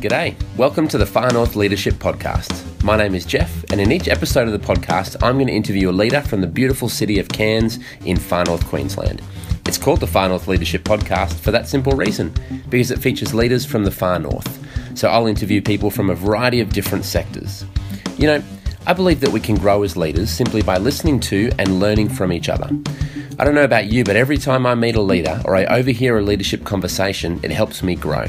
G'day, welcome to the Far North Leadership Podcast. My name is Jeff, and in each episode of the podcast, I'm going to interview a leader from the beautiful city of Cairns in Far North Queensland. It's called the Far North Leadership Podcast for that simple reason, because it features leaders from the far north. So I'll interview people from a variety of different sectors. You know, I believe that we can grow as leaders simply by listening to and learning from each other. I don't know about you, but every time I meet a leader or I overhear a leadership conversation, it helps me grow.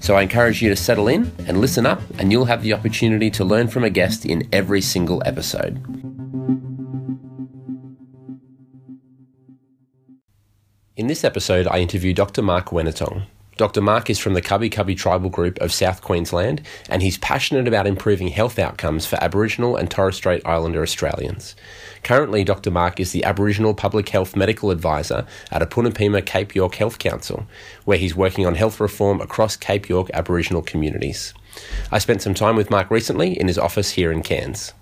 So I encourage you to settle in and listen up, and you'll have the opportunity to learn from a guest in every single episode. In this episode, I interview Dr. Mark Wenitong. Dr. Mark is from the Kabi Kabi Tribal Group of South Queensland, and he's passionate about improving health outcomes for Aboriginal and Torres Strait Islander Australians. Currently, Dr. Mark is the Aboriginal Public Health Medical Advisor at Apunipima Cape York Health Council, where he's working on health reform across Cape York Aboriginal communities. I spent some time with Mark recently in his office here in Cairns.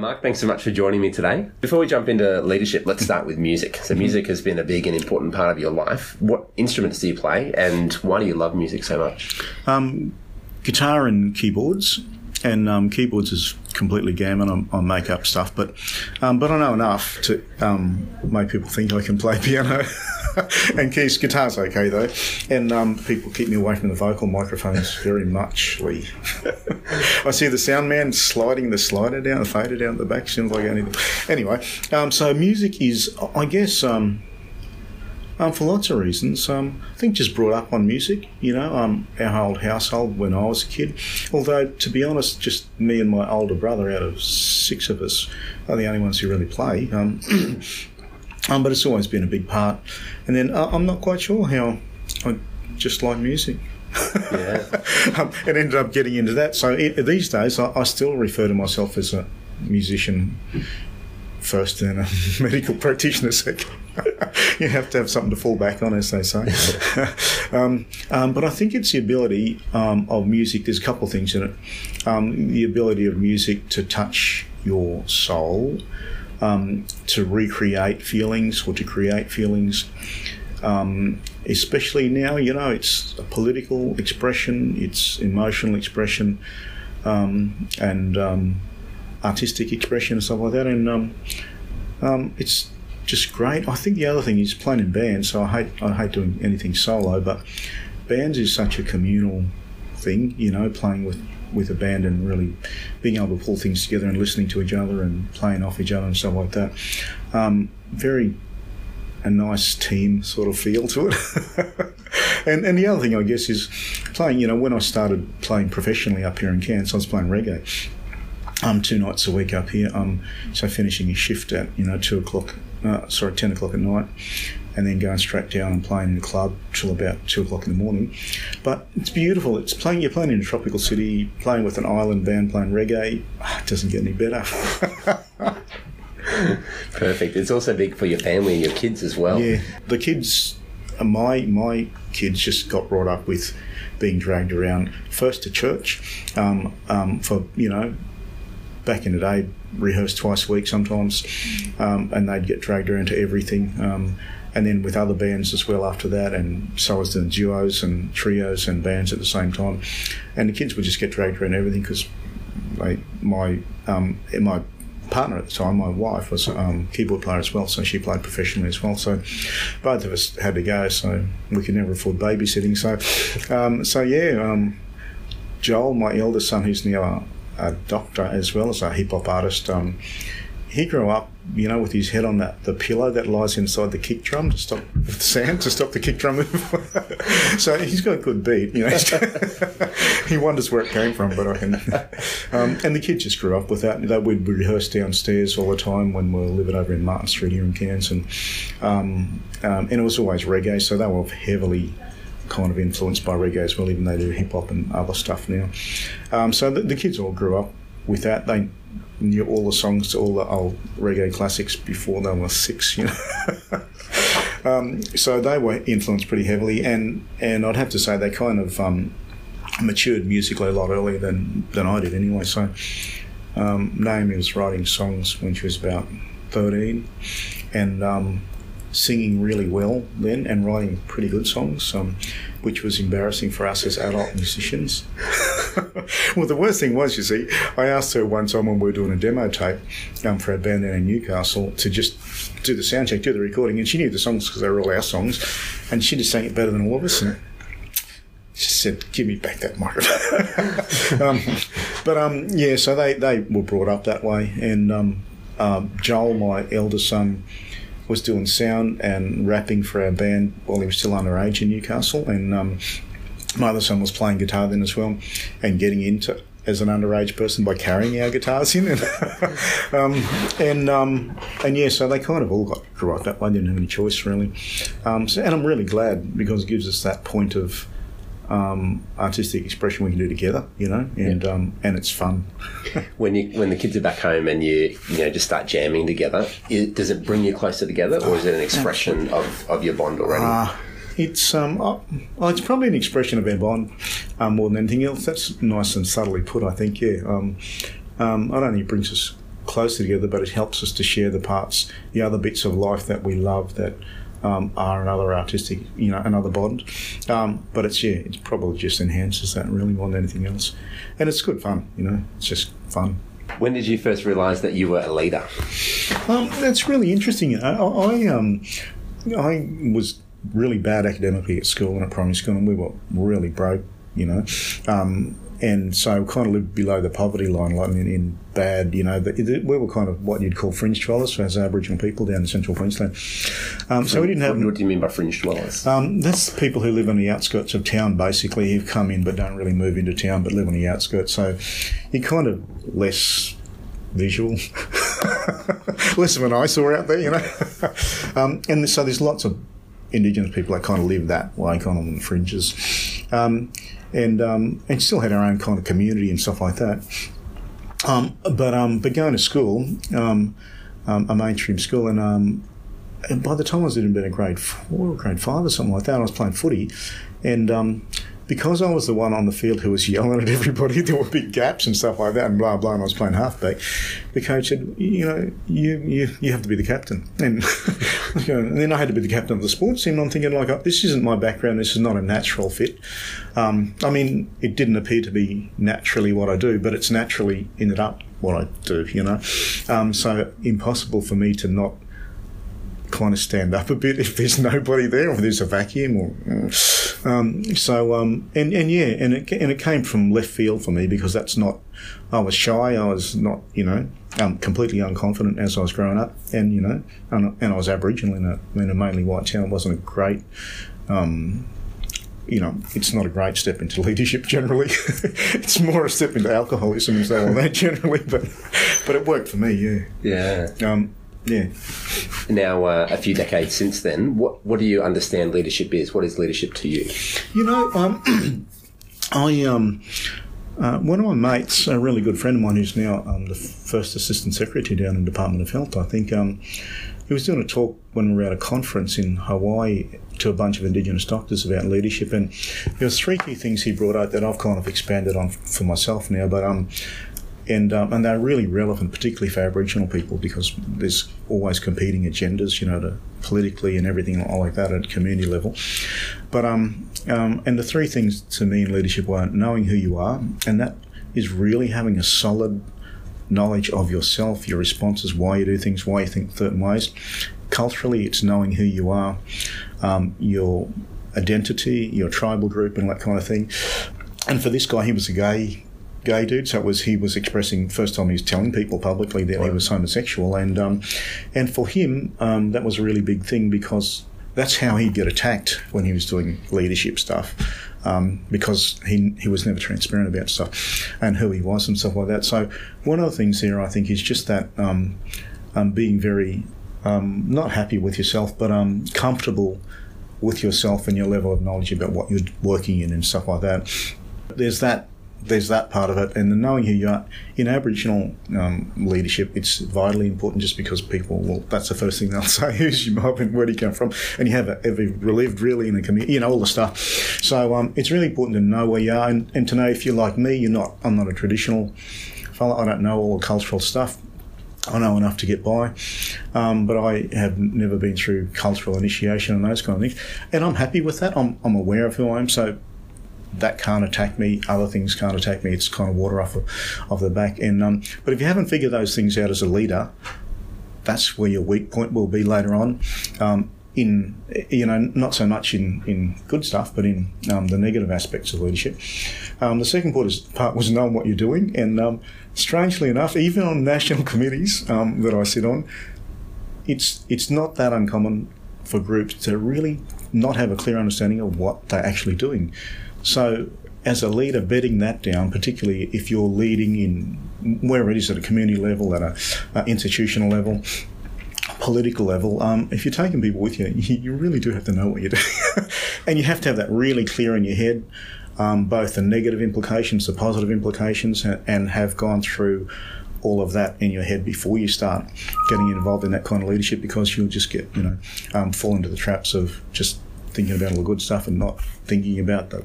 Mark. Thanks so much for joining me today. Before we jump into leadership, let's start with music. So, music has been a big and important part of your life. What instruments do you play, and why do you love music so much? Um, guitar and keyboards, and um, keyboards is completely gammon. I, I make up stuff, but um, but I know enough to um, make people think I can play piano. and keys, guitar's okay though, and um, people keep me away from the vocal microphones very muchly. I see the sound man sliding the slider down, the fader down the back. Seems like anything. Anyway, um, so music is, I guess. Um, um, for lots of reasons. Um, I think just brought up on music, you know, um, our old household when I was a kid. Although, to be honest, just me and my older brother out of six of us are the only ones who really play. Um, um, but it's always been a big part. And then uh, I'm not quite sure how I just like music. Yeah. um, it ended up getting into that. So it, these days, I, I still refer to myself as a musician first and a medical practitioner second. you have to have something to fall back on, as they say. um, um, but I think it's the ability um, of music. There's a couple of things in it. Um, the ability of music to touch your soul, um, to recreate feelings or to create feelings. Um, especially now, you know, it's a political expression, it's emotional expression, and artistic expression and stuff like that. And um, um, it's just great. I think the other thing is playing in bands. So I hate I hate doing anything solo, but bands is such a communal thing. You know, playing with with a band and really being able to pull things together and listening to each other and playing off each other and stuff like that. Um, very a nice team sort of feel to it. and and the other thing I guess is playing. You know, when I started playing professionally up here in Cairns, I was playing reggae um, two nights a week up here. Um, so finishing a shift at you know two o'clock, uh, sorry, ten o'clock at night, and then going straight down and playing in the club till about two o'clock in the morning. But it's beautiful. It's playing. You're playing in a tropical city, playing with an island band, playing reggae. Ah, it doesn't get any better. Perfect. It's also big for your family and your kids as well. Yeah, the kids. uh, My my kids just got brought up with being dragged around first to church um, um, for you know back in the day, rehearsed twice a week sometimes, um, and they'd get dragged around to everything. Um, and then with other bands as well after that, and so was doing duos and trios and bands at the same time. And the kids would just get dragged around everything because my um, my partner at the time, my wife, was a um, keyboard player as well, so she played professionally as well. So both of us had to go, so we could never afford babysitting. So, um, so yeah, um, Joel, my eldest son, who's now a doctor as well as a hip hop artist. Um, he grew up, you know, with his head on that the pillow that lies inside the kick drum to stop the sand to stop the kick drum so he's got a good beat, you know. he wonders where it came from, but I can. Um, and the kids just grew up with that. That we'd rehearse downstairs all the time when we were living over in Martin Street here in Cairns, and um, um, and it was always reggae, so they were heavily kind of influenced by reggae as well, even though they do hip hop and other stuff now. Um, so the, the, kids all grew up with that. They knew all the songs, to all the old reggae classics before they were six, you know. um, so they were influenced pretty heavily, and, and I'd have to say they kind of um, matured musically a lot earlier than, than I did anyway. So um, Naomi was writing songs when she was about 13 and um, singing really well then and writing pretty good songs, um, which was embarrassing for us as adult musicians. well, the worst thing was, you see, I asked her one time when we were doing a demo tape um, for our band down in Newcastle to just do the sound check, do the recording, and she knew the songs because they were all our songs, and she just sang it better than all of us. And she said, "Give me back that microphone." um, but um, yeah, so they, they were brought up that way, and um, um, Joel, my elder son, was doing sound and rapping for our band while he was still underage in Newcastle, and um, my other son was playing guitar then as well, and getting into as an underage person by carrying our guitars in, and um, and um, and yeah, so they kind of all got up that way. Didn't have any choice really, um, so, and I'm really glad because it gives us that point of um, artistic expression we can do together, you know, and yeah. um, and it's fun. when you when the kids are back home and you you know just start jamming together, it, does it bring you closer together, or is it an expression of, of your bond already? Uh, it's um, oh, oh, it's probably an expression of our bond um, more than anything else. That's nice and subtly put, I think. Yeah, um, um, I don't think it brings us closer together, but it helps us to share the parts, the other bits of life that we love that um, are another artistic, you know, another bond. Um, but it's yeah, it probably just enhances that really more than anything else, and it's good fun. You know, it's just fun. When did you first realise that you were a leader? Um, that's really interesting. I, I, um, I was really bad academically at school and at primary school, and we were really broke. You know, um, and so we kind of lived below the poverty line, like in, in bad, you know, the, the, we were kind of what you'd call fringe dwellers as Aboriginal people down in central Queensland. Um, so we didn't have. What do you mean by fringe dwellers? Um, that's people who live on the outskirts of town, basically, who've come in but don't really move into town, but live on the outskirts. So you're kind of less visual, less of an eyesore out there, you know. um, and so there's lots of Indigenous people that kind of live that way, kind of on the fringes. Um, and um, and still had our own kind of community and stuff like that. Um, but um, but going to school, um, a mainstream school, and and by the time I was in about grade four or grade five or something like that, I was playing footy, and because I was the one on the field who was yelling at everybody, there were big gaps and stuff like that, and blah blah. And I was playing halfback. The coach said, "You know, you you, you have to be the captain." And, and then I had to be the captain of the sports team. I'm thinking like, this isn't my background. This is not a natural fit. Um, I mean, it didn't appear to be naturally what I do, but it's naturally ended up what I do. You know, um, so impossible for me to not kind of stand up a bit if there's nobody there or if there's a vacuum or um, so um, and and yeah and it and it came from left field for me because that's not I was shy I was not you know um, completely unconfident as I was growing up and you know and, and I was Aboriginal in a, in a mainly white town it wasn't a great um, you know, it's not a great step into leadership generally. it's more a step into alcoholism and so on that generally, but but it worked for me, yeah. Yeah. Yeah. Now, uh, a few decades since then, what what do you understand leadership is? What is leadership to you? You know, um, I um, uh, one of my mates, a really good friend of mine, who's now um, the first assistant secretary down in the Department of Health, I think. Um, he was doing a talk when we were at a conference in Hawaii to a bunch of Indigenous doctors about leadership, and there was three key things he brought out that I've kind of expanded on for myself now. But um, and um, and they're really relevant, particularly for Aboriginal people, because there's always competing agendas, you know, to politically and everything like that at community level. But um, um, and the three things to me in leadership are knowing who you are, and that is really having a solid knowledge of yourself, your responses, why you do things, why you think certain ways. Culturally, it's knowing who you are, um, your identity, your tribal group, and that kind of thing. And for this guy, he was a gay gay dude. So it was he was expressing first time he was telling people publicly that right. he was homosexual, and um, and for him um, that was a really big thing because that's how he'd get attacked when he was doing leadership stuff. Um, because he he was never transparent about stuff and who he was and stuff like that. So one of the things there I think is just that um, um, being very um, not happy with yourself, but comfortable with yourself and your level of knowledge about what you're working in and stuff like that. There's that there's that part of it, and the knowing who you are in Aboriginal um, leadership, it's vitally important. Just because people, well, that's the first thing they'll say: "Who's your mob and where do you come from?" And you have a ever lived really in a community, you know, all the stuff. So um, it's really important to know where you are, and, and to know if you're like me, you're not. I'm not a traditional fella. I don't know all the cultural stuff. I know enough to get by, um, but I have never been through cultural initiation and those kind of things. And I'm happy with that. I'm, I'm aware of who I am. So that can't attack me. Other things can't attack me. It's kind of water off of, the back. And um, but if you haven't figured those things out as a leader, that's where your weak point will be later on. Um, in you know not so much in, in good stuff, but in um, the negative aspects of leadership. Um, the second part, is, part was knowing what you're doing, and um, strangely enough, even on national committees um, that I sit on, it's it's not that uncommon for groups to really not have a clear understanding of what they're actually doing. So, as a leader, bedding that down, particularly if you're leading in wherever it is at a community level, at an institutional level, political level, um, if you're taking people with you, you really do have to know what you're doing. and you have to have that really clear in your head, um, both the negative implications, the positive implications, and have gone through all of that in your head before you start getting involved in that kind of leadership because you'll just get, you know, um, fall into the traps of just thinking about all the good stuff and not thinking about the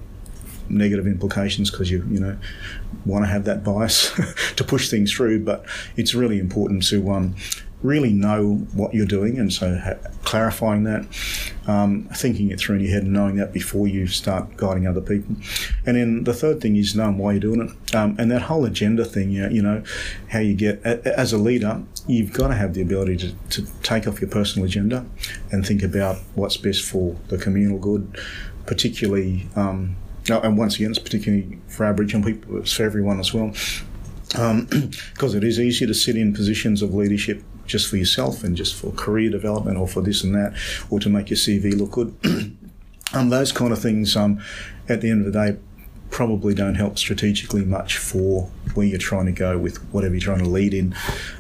negative implications because you you know want to have that bias to push things through. But it's really important to um, really know what you're doing, and so ha- clarifying that, um, thinking it through in your head, and knowing that before you start guiding other people. And then the third thing is knowing why you're doing it, um, and that whole agenda thing. You know, how you get as a leader, you've got to have the ability to, to take off your personal agenda and think about what's best for the communal good, particularly. Um, Oh, and once again, it's particularly for Aboriginal people, it's for everyone as well. Because um, it is easier to sit in positions of leadership just for yourself and just for career development or for this and that, or to make your CV look good. um, those kind of things, um, at the end of the day, probably don't help strategically much for where you're trying to go with whatever you're trying to lead in.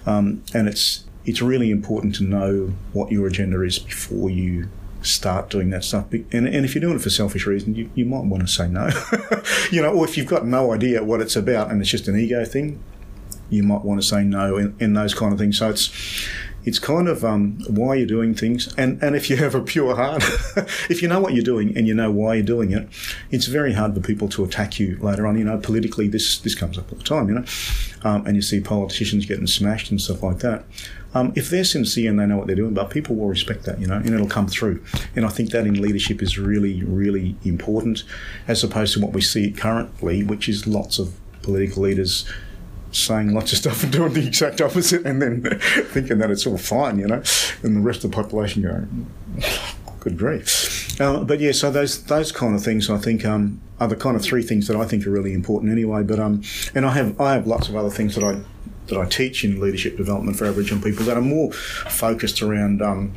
Um, and it's it's really important to know what your agenda is before you start doing that stuff. And, and if you're doing it for selfish reasons, you, you might want to say no. you know, or if you've got no idea what it's about and it's just an ego thing, you might want to say no in, those kind of things. So it's it's kind of um, why you're doing things, and, and if you have a pure heart, if you know what you're doing and you know why you're doing it, it's very hard for people to attack you later on. You know, politically, this this comes up all the time. You know, um, and you see politicians getting smashed and stuff like that. Um, if they're sincere and they know what they're doing, but people will respect that, you know, and it'll come through. And I think that in leadership is really, really important, as opposed to what we see currently, which is lots of political leaders saying lots of stuff and doing the exact opposite and then thinking that it's all fine, you know, and the rest of the population going, good grief. Um, but yeah, so those those kind of things I think um, are the kind of three things that I think are really important anyway. But um, and I have I have lots of other things that I that I teach in leadership development for Aboriginal people that are more focused around um,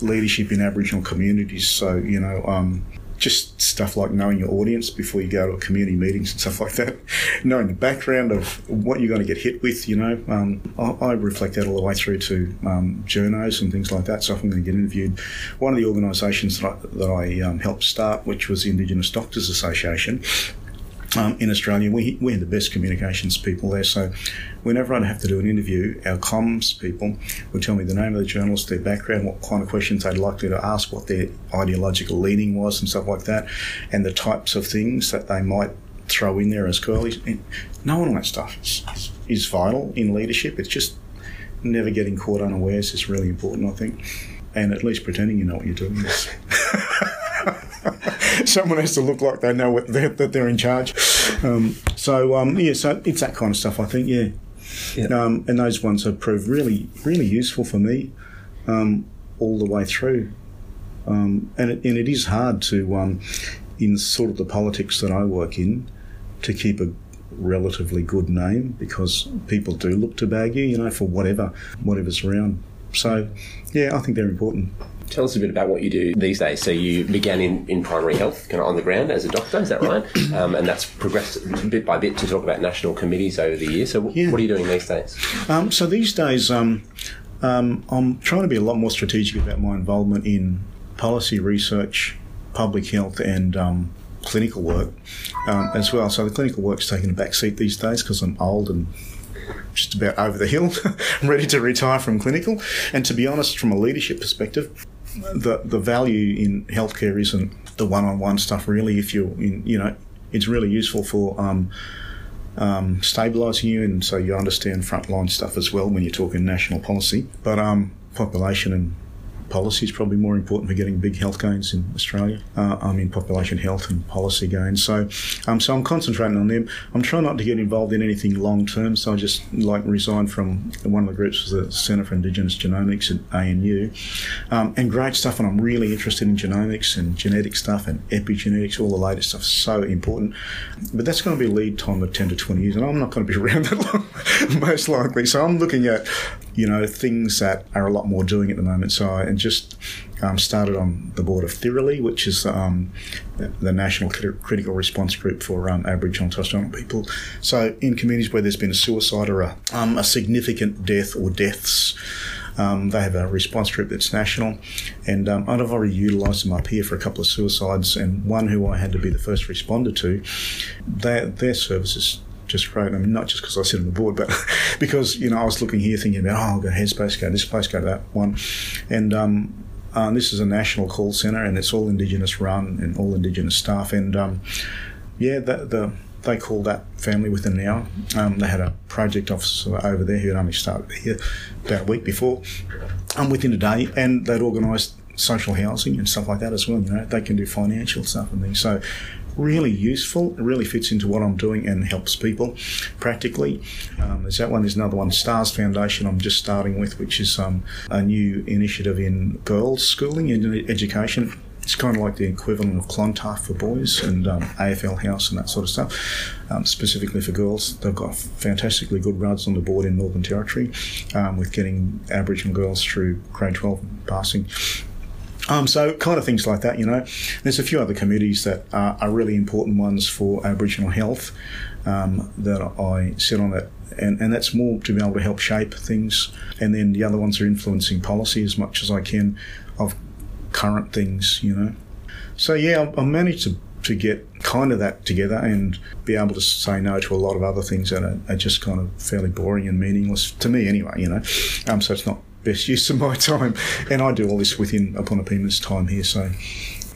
leadership in Aboriginal communities. So you know um, just stuff like knowing your audience before you go to community meetings and stuff like that, knowing the background of what you're going to get hit with. You know, um, I, I, reflect that all the way through to um, journos and things like that. So if I'm going to get interviewed, one of the organisations that I, that I um, helped start, which was the Indigenous Doctors Association, um, in Australia, we, we had the best communications people there. So, whenever I'd have to do an interview, our comms people would tell me the name of the journalist, their background, what kind of questions they'd likely to ask, what their ideological leaning was, and stuff like that, and the types of things that they might throw in there as curlies. Knowing all that stuff is, is, vital in leadership. It's just never getting caught unawares is really important, I think, and at least pretending you know what you're doing is. someone has to look like they know they're, that they're in charge. Um, so um, yeah, so it's that kind of stuff. I think yeah, yeah. Um, and those ones have proved really really useful for me um, all the way through. Um, and it, and it is hard to um, in sort of the politics that I work in to keep a relatively good name because people do look to bag you, you know, for whatever whatever's around. So yeah, I think they're important. Tell us a bit about what you do these days. So you began in, in primary health, kind of on the ground as a doctor, is that right? Um, and that's progressed bit by bit to talk about national committees over the years. So w- yeah. what are you doing these days? Um, so these days, um, um, I'm trying to be a lot more strategic about my involvement in policy research, public health, and um, clinical work um, as well. So the clinical work's taking a back seat these days because I'm old and just about over the hill. I'm ready to retire from clinical. And to be honest, from a leadership perspective, the the value in healthcare isn't the one-on-one stuff. Really, if you're in, you know, it's really useful for. Um, um, stabilising you, and so you understand frontline stuff as well when you're talking national policy. But um, population and policy is probably more important for getting big health gains in Australia. Uh, I mean, population health and policy gains. So, um, so I'm concentrating on them. I'm trying not to get involved in anything long term. So I just like resigned from one of the groups the Centre for Indigenous Genomics at ANU, um, and great stuff. And I'm really interested in genomics and genetic stuff and epigenetics. All the latest stuff so important. But that's going to be lead time of 10 to 20 years, and I'm not going to be around that long, most likely. So I'm looking at you know things that are a lot more doing at the moment. So I just um, started on the board of Thirrili, which is um, the National Critical Response Group for um, Aboriginal and Torres Strait people. So, in communities where there's been a suicide or a, um, a significant death or deaths, um, they have a response group that's national, and um, I've already utilised them up here for a couple of suicides, and one who I had to be the first responder to. Their, their services just great. I mean, not just because I sit on the board, but because you know I was looking here thinking about oh, I'll go Headspace, go this place, go that one, and um, uh, this is a national call centre and it's all Indigenous run and all Indigenous staff, and um, yeah, the, the they call that family within an hour. Um, they had a project officer over there who had only started here about a week before, um, within a day, and they'd organised social housing and stuff like that as well. You know, they can do financial stuff and things. So really useful. It really fits into what I'm doing and helps people practically. Um, there's that one. There's another one, Stars Foundation. I'm just starting with, which is um, a new initiative in girls' schooling and education. It's kind of like the equivalent of Clontarf for boys and um, AFL House and that sort of stuff. Um, specifically for girls, they've got fantastically good runs on the board in Northern Territory um, with getting Aboriginal girls through grade 12 passing um, so, kind of things like that, you know. There's a few other committees that are, are really important ones for Aboriginal health um, that I sit on it, and, and that's more to be able to help shape things. And then the other ones are influencing policy as much as I can of current things, you know. So, yeah, I, I managed to, to get kind of that together and be able to say no to a lot of other things that are, are just kind of fairly boring and meaningless to me, anyway, you know. Um, so, it's not best use of my time. And I do all this within Apunipima's time here, so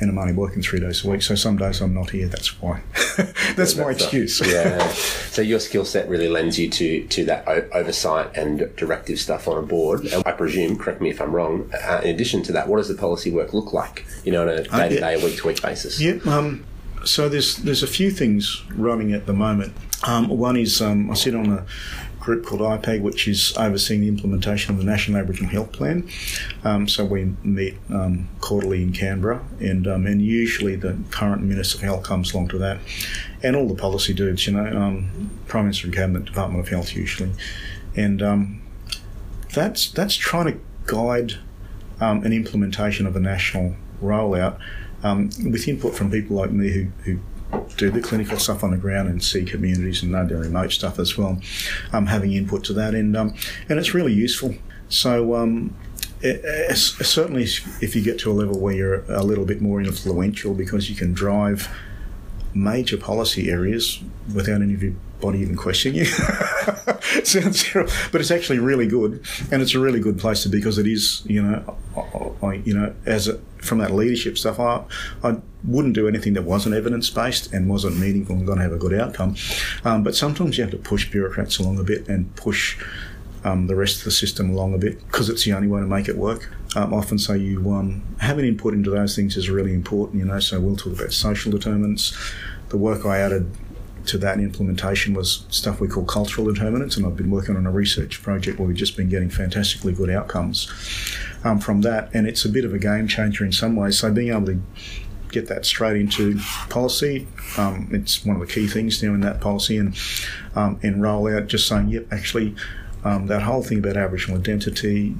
and I'm only working three days a week. So some days I'm not here. That's why. that's yeah, my that's excuse. yeah. So your skill set really lends you to to that o- oversight and directive stuff on a board. And I presume, correct me if I'm wrong. Uh, in addition to that, what does the policy work look like? You know, on a day to day, week to week basis. Yeah. Um, so there's there's a few things running at the moment. Um, one is um, I sit on a group called IPAG, which is overseeing the implementation of the National Aboriginal Health Plan. Um, so we meet um, quarterly in Canberra, and um, and usually the current Minister of Health comes along to that, and all the policy dudes, you know, um, Prime Minister and Cabinet, Department of Health usually, and um, that's that's trying to guide um, an implementation of a national rollout. with input from people like me who, who do the clinical stuff on the ground and see communities and know the remote stuff as well, um, having input to that, and um, and it's really useful. So. Um, it, certainly, if you get to a level where you're a little bit more influential, because you can drive major policy areas without anybody even questioning you. Sounds terrible, but it's actually really good, and it's a really good place to be because it is, you know, I, you know, as a, from that leadership stuff, I, I wouldn't do anything that wasn't evidence based and wasn't meaningful and going to have a good outcome. Um, but sometimes you have to push bureaucrats along a bit and push um, the rest of the system along a bit because it's the only way to make it work. Um, often say you um, have an input into those things is really important, you know. So we'll talk about social determinants. The work I added to that implementation was stuff we call cultural determinants, and I've been working on a research project where we've just been getting fantastically good outcomes um, from that, and it's a bit of a game changer in some ways. So being able to get that straight into policy. Um, it's one of the key things now in that policy and um, and out just saying, yep, actually, um, that whole thing about Aboriginal identity,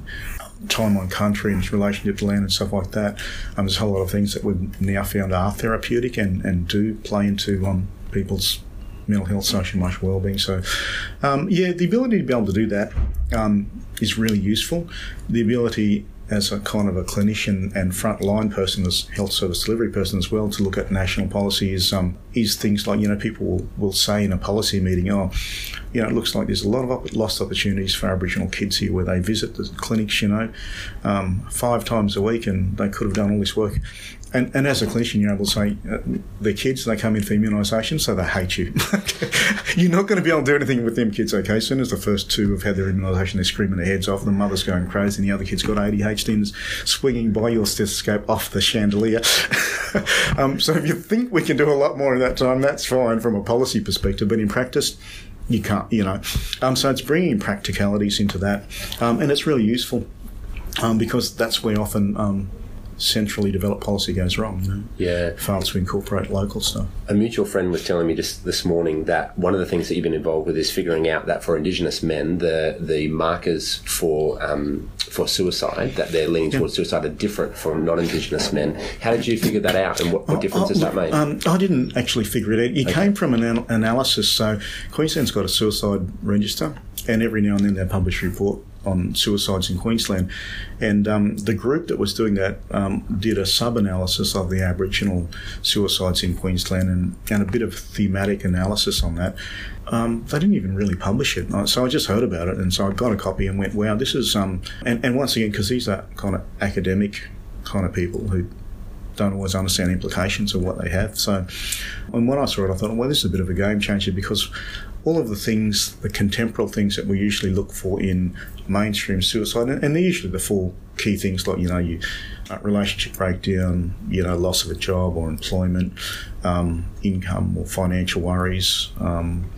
time on country and its relationship to land and stuff like that. Um, there's a whole lot of things that we've now found are therapeutic and, and do play into um, people's mental health, social, and emotional well-being. So, um, yeah, the ability to be able to do that um, is really useful. The ability as a kind of a clinician and frontline person, as health service delivery person as well, to look at national policy is um, is things like you know people will, will say in a policy meeting, oh, you know, it looks like there's a lot of lost opportunities for Aboriginal kids here where they visit the clinics, you know, um, five times a week, and they could have done all this work and, and as a clinician, you're able to say, uh, the kids, they come in for immunisation, so they hate you. you're not going to be able to do anything with them kids, okay? As soon as the first two have had their immunisation, they're screaming their heads off, and the mother's going crazy, and the other kid's got ADHD and is swinging by your stethoscope off the chandelier. um, so if you think we can do a lot more in that time, that's fine from a policy perspective, but in practice, you can't, you know. Um, so it's bringing practicalities into that, um, and it's really useful um, because that's where often um, centrally developed policy goes wrong. You know? Yeah. Fails to incorporate local stuff. A mutual friend was telling me just this morning that one of the things that you've been involved with is figuring out that for Indigenous men, the the markers for um, for suicide that they're leaning towards suicide are different from non-Indigenous men. How did you figure that out, and what, what difference does that make? Um, I didn't actually figure it out. It okay. came from an an analysis. So Queensland's got a suicide register, and every now and then they publish a report on suicides in Queensland. And um, the group that was doing that um, did a sub analysis of the Aboriginal suicides in Queensland and, and a bit of thematic analysis on that. Um, they didn't even really publish it. So I just heard about it. And so I got a copy and went, wow, this is. Um, and, and once again, because these are kind of academic kind of people who don't always understand the implications of what they have. So, and when I saw it, I thought, well, this is a bit of a game changer because all of the things, the contemporary things that we usually look for in mainstream suicide, and, they're usually the four key things like, you know, you, uh, relationship breakdown, you know, loss of a job or employment, um, income or financial worries, um,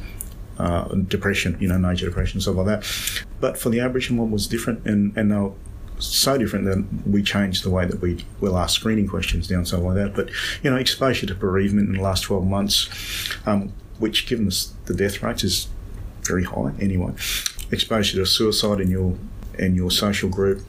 uh, depression, you know, major depression, stuff like that. But for the Aboriginal one was different, and, and they were so different that we changed the way that we will ask screening questions down, stuff like that. But, you know, exposure to bereavement in the last 12 months, um, which given the death rates is very high anyway, exposure to suicide in your in your social group,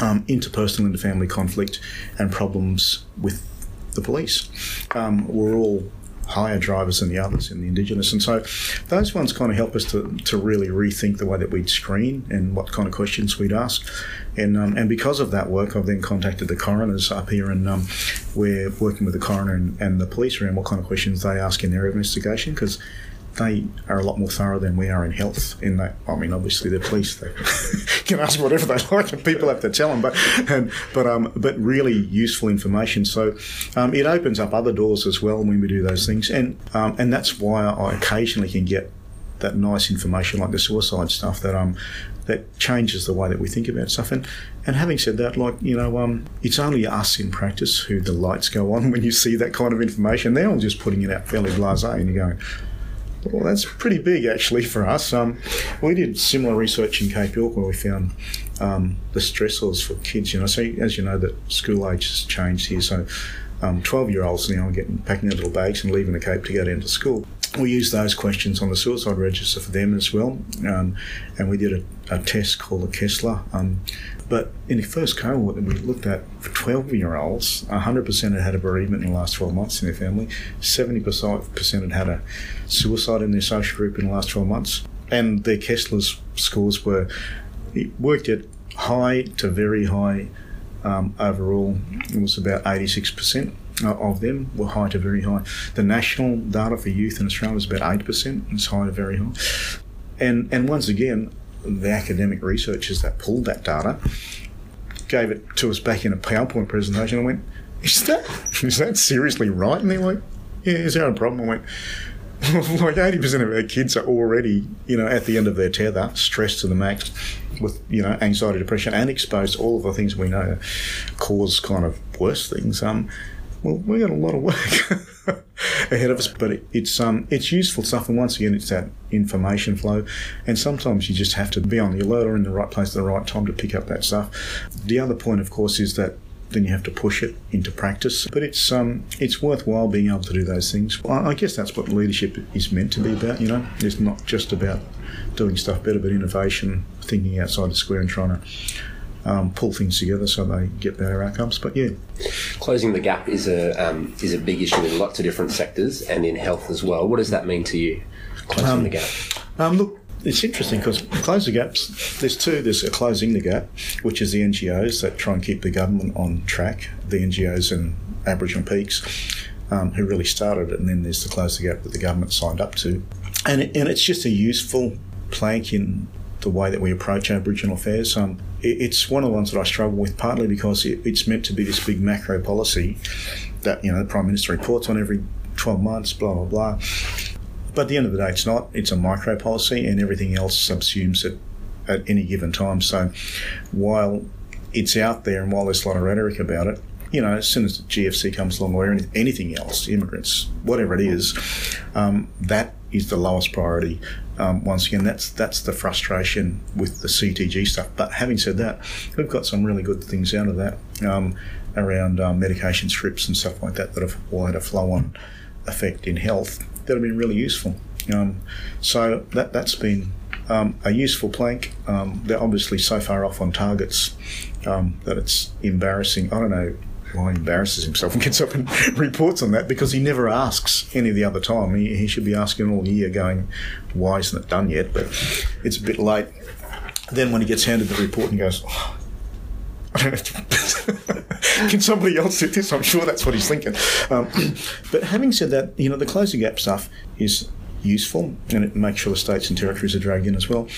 um, interpersonal and family conflict, and problems with the police. Um, we're all higher drivers than the others in the Indigenous. And so those ones kind of help us to, to really rethink the way that we'd screen and what kind of questions we'd ask. And, um, and because of that work, I've then contacted the coroners up here and um, we're working with the coroner and, and the police around what kind of questions they ask in their investigation because they are a lot more thorough than we are in health. In that, I mean, obviously the police they can ask whatever they like, and people have to tell them. But and, but um, but really useful information. So um, it opens up other doors as well when we do those things, and um, and that's why I occasionally can get that nice information like the suicide stuff that um that changes the way that we think about stuff. And and having said that, like you know, um, it's only us in practice who the lights go on when you see that kind of information. They're all just putting it out fairly blasé, and you're going, well, that's pretty big actually for us. Um, we did similar research in Cape York where we found um, the stressors for kids. You know, so as you know, that school age has changed here. So, um, twelve-year-olds now are getting packing their little bags and leaving the Cape to go down to school. We used those questions on the suicide register for them as well, um, and we did a, a, test called the Kessler um, but in the first cohort that we looked at for 12 year olds, 100% had had a bereavement in the last 12 months in their family, 70% had had a suicide in their social group in the last 12 months. And their Kessler's scores were, it worked at high to very high um, overall. It was about 86% of them were high to very high. The national data for youth in Australia is about 8%, it's high to very high. And, and once again, the academic researchers that pulled that data gave it to us back in a PowerPoint presentation. I went, is that is that seriously right? And they're like, yeah, is there a problem? I went, like eighty percent of our kids are already, you know, at the end of their tether, stressed to the max, with you know anxiety, depression, and exposed to all of the things we know cause kind of worse things. Um, well, we got a lot of work ahead of us, but it, it's um it's useful stuff. And once again, it's that information flow, and sometimes you just have to be on the alert or in the right place at the right time to pick up that stuff. The other point, of course, is that then you have to push it into practice. But it's um, it's worthwhile being able to do those things. I guess that's what leadership is meant to be about. You know, it's not just about doing stuff better, but innovation, thinking outside the square, and trying to um, pull things together so they get better outcomes. But yeah, closing the gap is a um, is a big issue in lots of different sectors and in health as well. What does that mean to you? Closing um, the gap. Um, look, it's interesting because close the gaps. There's two. There's a closing the gap, which is the NGOs that try and keep the government on track. The NGOs and Aboriginal Peaks, um, who really started it, and then there's the close the gap that the government signed up to, and it, and it's just a useful plank in the way that we approach Aboriginal affairs. Um, it's one of the ones that I struggle with, partly because it, it's meant to be this big macro policy that you know the Prime Minister reports on every 12 months, blah blah blah. But at the end of the day, it's not. It's a micro policy, and everything else subsumes it at any given time. So while it's out there, and while there's a lot of rhetoric about it, you know, as soon as the GFC comes along, or anything else, immigrants, whatever it is, um, that is the lowest priority. Um, once again, that's that's the frustration with the CTG stuff. But having said that, we've got some really good things out of that um, around um, medication strips and stuff like that that have all had a flow-on effect in health that have been really useful. Um, so that that's been um, a useful plank. Um, they're obviously so far off on targets that it's embarrassing. I don't know he embarrasses himself and gets up and reports on that because he never asks any of the other time. He, he should be asking all year, going, "Why isn't it done yet?" But it's a bit late. Then when he gets handed the report and goes, oh, Can somebody else do this? I'm sure that's what he's thinking. Um, but having said that, you know, the closing gap stuff is useful and it makes sure the states and territories are dragged in as well.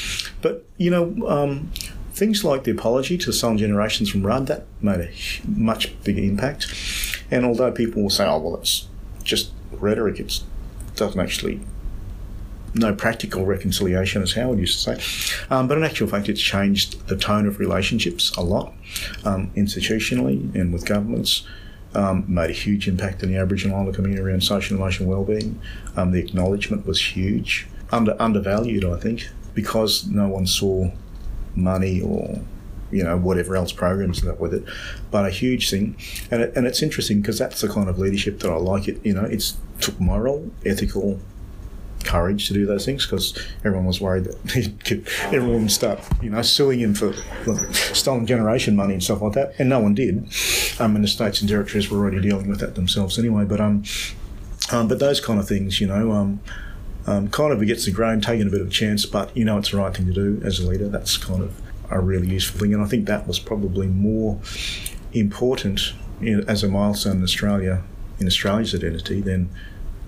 But, you know, um, things like the apology to Stolen Generations from Rudd, that made a much bigger impact. And although people will say, oh, well, it's just rhetoric, it doesn't actually no practical reconciliation, as Howard used to say. Um, but in actual fact, it's changed the tone of relationships a lot, um, institutionally and with governments. Um, made a huge impact in the Aboriginal Islander community around social and emotional well-being. Um, the acknowledgement was huge, under undervalued, I think, because no one saw money or you know whatever else programs that with it, but a huge thing. And it, and it's interesting because that's the kind of leadership that I like. It you know it's took moral, ethical courage to do those things because everyone was worried that could, everyone would start, you know, suing him for stolen generation money and stuff like that, and no one did. Um, and the states and territories were already dealing with that themselves anyway. But um, um but those kind of things, you know, um, um, kind of gets the grain, taking a bit of a chance, but you know, it's the right thing to do as a leader. That's kind of a really useful thing, and I think that was probably more important know, as a milestone in Australia in Australia's identity than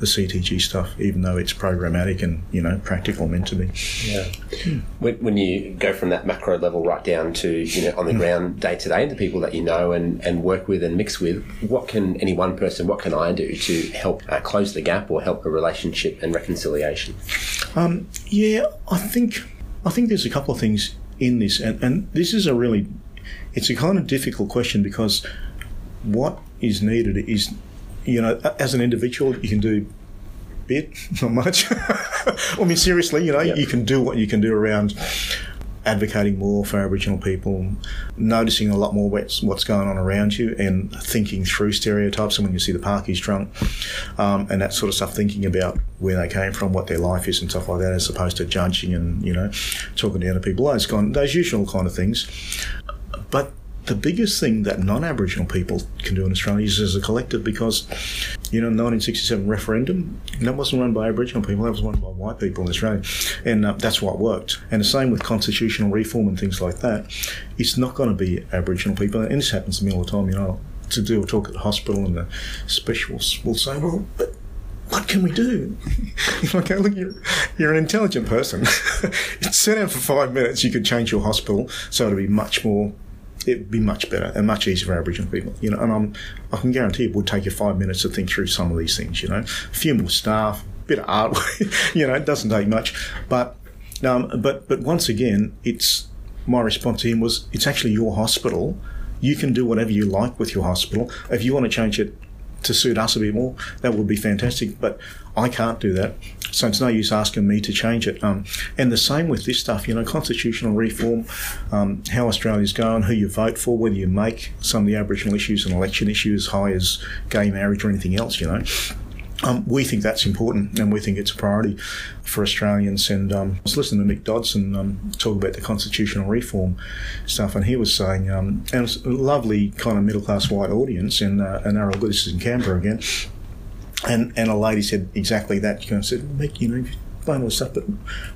the CTG stuff, even though it's programmatic and you know practical meant to be. Yeah. When, when you go from that macro level right down to you know on the mm. ground day to day, and the people that you know and, and work with and mix with, what can any one person, what can I do to help uh, close the gap or help a relationship and reconciliation? Um, yeah, I think I think there's a couple of things in this, and, and this is a really it's a kind of difficult question because what is needed is you know, as an individual, you can do bit, not much. I mean, seriously, you know, yep. you can do what you can do around advocating more for Aboriginal people, noticing a lot more what's, what's going on around you, and thinking through stereotypes. And when you see the parkies drunk um, and that sort of stuff, thinking about where they came from, what their life is, and stuff like that, as opposed to judging and you know talking down to people. Those kind, those usual kind of things. But the biggest thing that non-Aboriginal people can do in Australia is as a collective because, you know, 1967 referendum, that wasn't run by Aboriginal people, that was run by white people in Australia. And uh, that's what worked. And the same with constitutional reform and things like that. It's not going to be Aboriginal people. And this happens to me all the time, you know, to do a talk at the hospital and the specialists will say, well, but what can we do? like, look, you're, you're an intelligent person. Sit down for five minutes, you could change your hospital so it'll be much more it'd be much better and much easier for Aboriginal people. You know, and I'm, I can guarantee it would take you five minutes to think through some of these things. You know, a few more staff, a bit of art. you know, it doesn't take much, but um, but but once again, it's my response to him was, it's actually your hospital. You can do whatever you like with your hospital. If you want to change it to suit us a bit more, that would be fantastic. But I can't do that. So it's no use asking me to change it. Um, and the same with this stuff, you know, constitutional reform, um, how Australia's going, who you vote for, whether you make some of the Aboriginal issues and election issues high as gay marriage or anything else, you know. Um, we think that's important and we think it's a priority for Australians. And um, I was listening to Mick Dodson um, talk about the constitutional reform stuff, and he was saying, um, and it's a lovely kind of middle class white audience, and, uh, and this is in Canberra again. And, and a lady said exactly that. She said, Mick, you know, buying all this stuff, but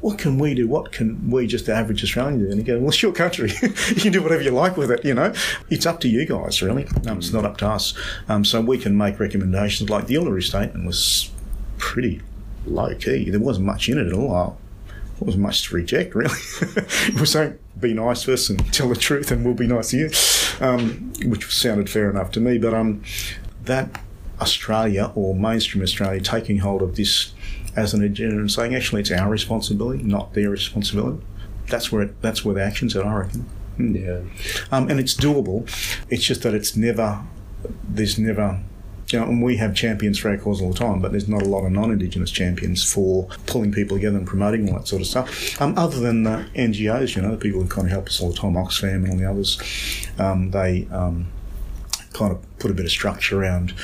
what can we do? What can we, just the average Australian, do? And he goes, well, it's your country. you can do whatever you like with it, you know. It's up to you guys, really. Um, it's not up to us. Um, so we can make recommendations. Like the Uluru Statement was pretty low key. There wasn't much in it at all. There wasn't much to reject, really. it was saying, be nice to us and tell the truth, and we'll be nice to you, um, which sounded fair enough to me. But um, that Australia or mainstream Australia taking hold of this as an agenda and saying actually it's our responsibility, not their responsibility. That's where it, that's where the action's at, I reckon. Mm. Yeah, um, and it's doable. It's just that it's never there's never you know, and we have champions for our cause all the time, but there's not a lot of non-Indigenous champions for pulling people together and promoting all that sort of stuff. Um, other than the NGOs, you know, the people who kind of help us all the time, Oxfam and all the others, um, they um, kind of put a bit of structure around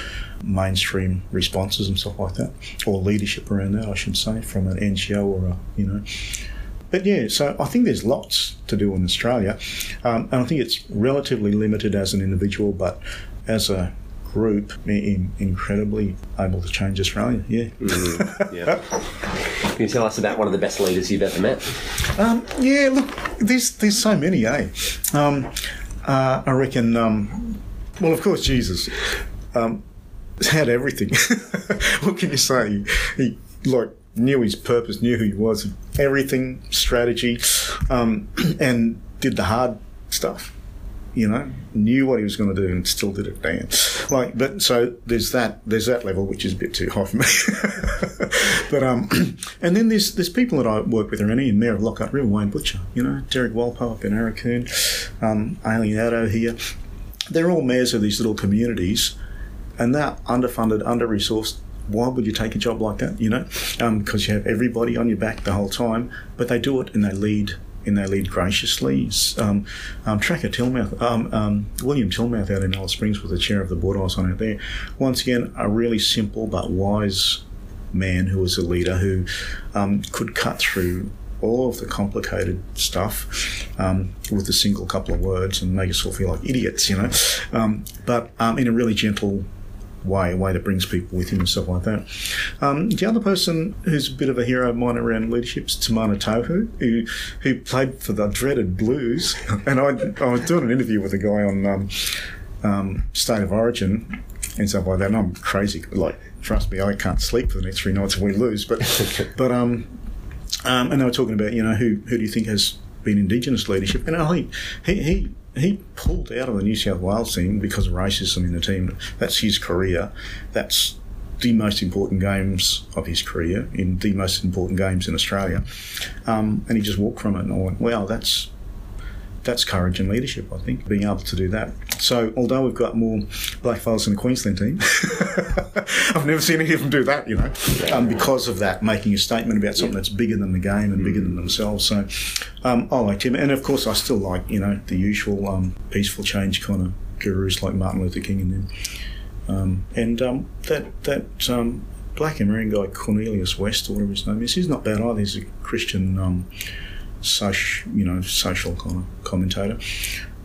mainstream responses and stuff like that, or leadership around that, I should say, from an NGO or a, you know. But yeah, so I think there's lots to do in Australia, um, and I think it's relatively limited as an individual, but as a group, in, incredibly able to change Australia. Yeah. Mm, yeah. Can you tell us about one of the best leaders you've ever met? Um, yeah, look, there's there's so many, eh? Um, uh, I reckon. Um, well, of course, Jesus. Um, had everything. what can you say? He, like knew his purpose, knew who he was, everything, strategy, um, and did the hard stuff. You know, knew what he was going to do and still did it. Damn, like, but so there's that there's that level which is a bit too high for me. but um, and then there's there's people that I work with around here, Mayor of Lockhart River, Wayne Butcher, you know, Derek Walpo up in Aurukun, um, Aileen here. They're all mayors of these little communities and they're underfunded, under resourced. Why would you take a job like that? You know, um, because you have everybody on your back the whole time, but they do it and they lead and they lead graciously. Um, um, Tracker Tilmouth, um, um, William Tilmouth out in Alice Springs was the chair of the board I was on out there. Once again, a really simple but wise man who was a leader who um, could cut through all of the complicated stuff um, with a single couple of words and make us all feel like idiots, you know, um, but um, in a really gentle way, a way that brings people with him and stuff like that. Um, the other person who's a bit of a hero of mine around leadership is Timana Tahu, who, who played for the dreaded Blues. And I, I was doing an interview with a guy on um, um, State of Origin and stuff like that, and I'm crazy. Like, trust me, I can't sleep for the next three nights if we lose. But, but um, um, and they were talking about, you know, who, who do you think has been Indigenous leadership? And I think he, he he pulled out of the New South Wales team because of racism in the team. That's his career. That's the most important games of his career in the most important games in Australia. Um, and he just walked from it, and I went, "Wow, that's that's courage and leadership, I think, being able to do that. So, although we've got more black blackfellas in the Queensland team, I've never seen any of them do that, you know, um, because of that, making a statement about something that's bigger than the game and bigger than themselves. So, um, I like him. And of course, I still like, you know, the usual um, peaceful change kind of gurus like Martin Luther King and them. Um, and um, that, that um, black American guy, Cornelius West, or whatever his name is, he's not bad either. He's a Christian social, you know, social kind of commentator.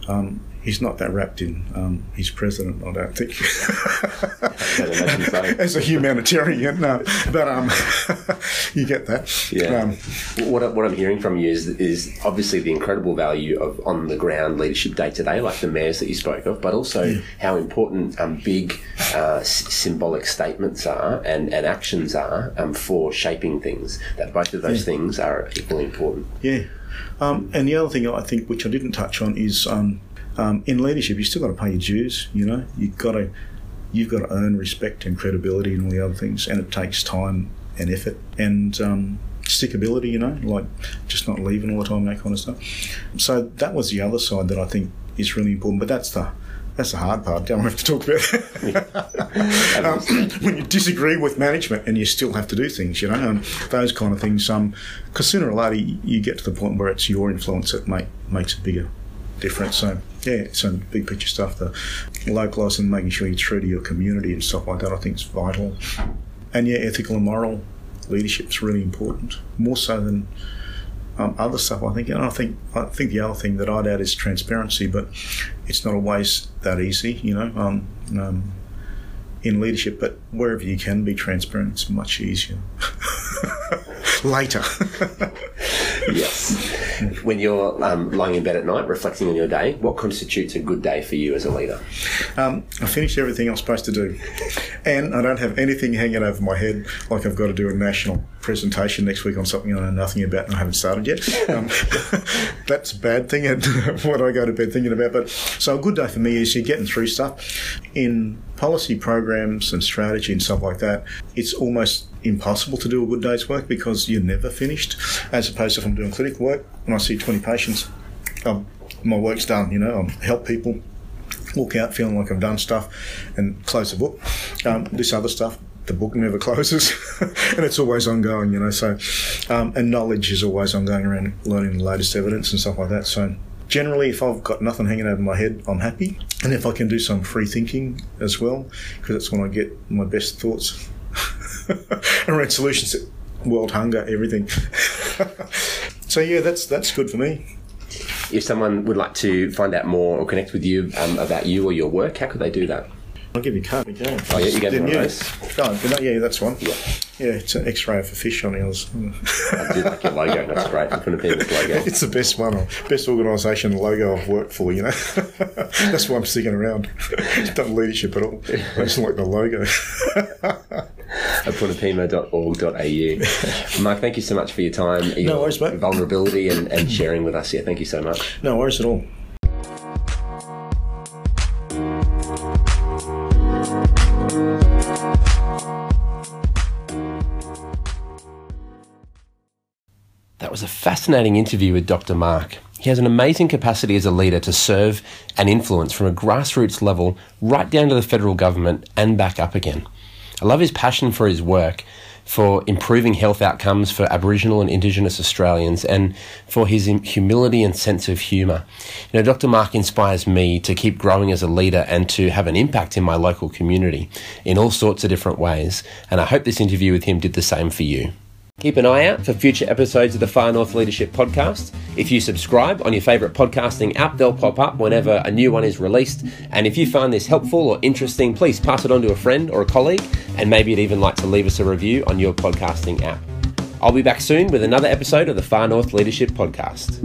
Um, he's not that wrapped in um, his president, I don't think. As a humanitarian, no, but um, you get that. Yeah. Um, what, what I'm hearing from you is is obviously the incredible value of on the ground leadership day to day, like the mayors that you spoke of, but also yeah. how important um, big uh, s- symbolic statements are and, and actions are um, for shaping things. That both of those yeah. things are equally important. Yeah. Um, and the other thing I think, which I didn't touch on, is um, um, in leadership, you still got to pay your dues. You know, you've got to you've got to earn respect and credibility and all the other things, and it takes time and effort and um, stickability. You know, like just not leaving all the time, that kind of stuff. So that was the other side that I think is really important. But that's the that's the hard part. Don't have to talk about um, when you disagree with management and you still have to do things, you know, and those kind of things. Um, because sooner or later you get to the point where it's your influence that make makes a bigger difference. So yeah, so big picture stuff, the localising, making sure you're true to your community and stuff like that. I think is vital. And yeah, ethical and moral leadership is really important, more so than um, other stuff. I think, and I think I think the other thing that I'd add is transparency, but it's not always that easy, you know. Um, um, in leadership, but wherever you can be transparent, it's much easier. later. yes. When you're um, lying in bed at night, reflecting on your day, what constitutes a good day for you as a leader? Um, I finished everything I'm supposed to do, and I don't have anything hanging over my head like I've got to do a national presentation next week on something I know nothing about and I haven't started yet. Um, that's a bad thing. And what I go to bed thinking about. But so a good day for me is you're getting through stuff in policy programs and strategy and stuff like that. It's almost impossible to do a good day's work because you're never finished. As opposed to if I'm doing clinical work and I see 20 patients, um, my work's done. You know, I help people walk out feeling like I've done stuff and close the book. Um, this other stuff, the book never closes and it's always ongoing, you know. So, um, and knowledge is always ongoing around learning the latest evidence and stuff like that. So, generally, if I've got nothing hanging over my head, I'm happy. And if I can do some free thinking as well, because that's when I get my best thoughts around solutions to world hunger, everything. so, yeah, that's that's good for me. If someone would like to find out more or connect with you um, about you or your work, how could they do that? I'll give you a card. Yeah. Oh, yeah, you gave me one of yeah. those. Oh, but no, yeah, that's one. Yeah. Yeah, it's an X-ray of a fish on yours. I do like your logo. That's great. I'm going to logo. It's the best one, best organisation logo I've worked for. You know, that's why I'm sticking around. Don't leadership at all. I just like the logo. apunipima.org.au. Mark, thank you so much for your time, your worries, mate. vulnerability, and, and sharing with us here. Thank you so much. no worries at all. Fascinating interview with Dr. Mark. He has an amazing capacity as a leader to serve and influence from a grassroots level right down to the federal government and back up again. I love his passion for his work, for improving health outcomes for Aboriginal and Indigenous Australians, and for his humility and sense of humour. You know, Dr. Mark inspires me to keep growing as a leader and to have an impact in my local community in all sorts of different ways, and I hope this interview with him did the same for you. Keep an eye out for future episodes of the Far North Leadership Podcast. If you subscribe on your favourite podcasting app, they'll pop up whenever a new one is released. And if you find this helpful or interesting, please pass it on to a friend or a colleague, and maybe you'd even like to leave us a review on your podcasting app. I'll be back soon with another episode of the Far North Leadership Podcast.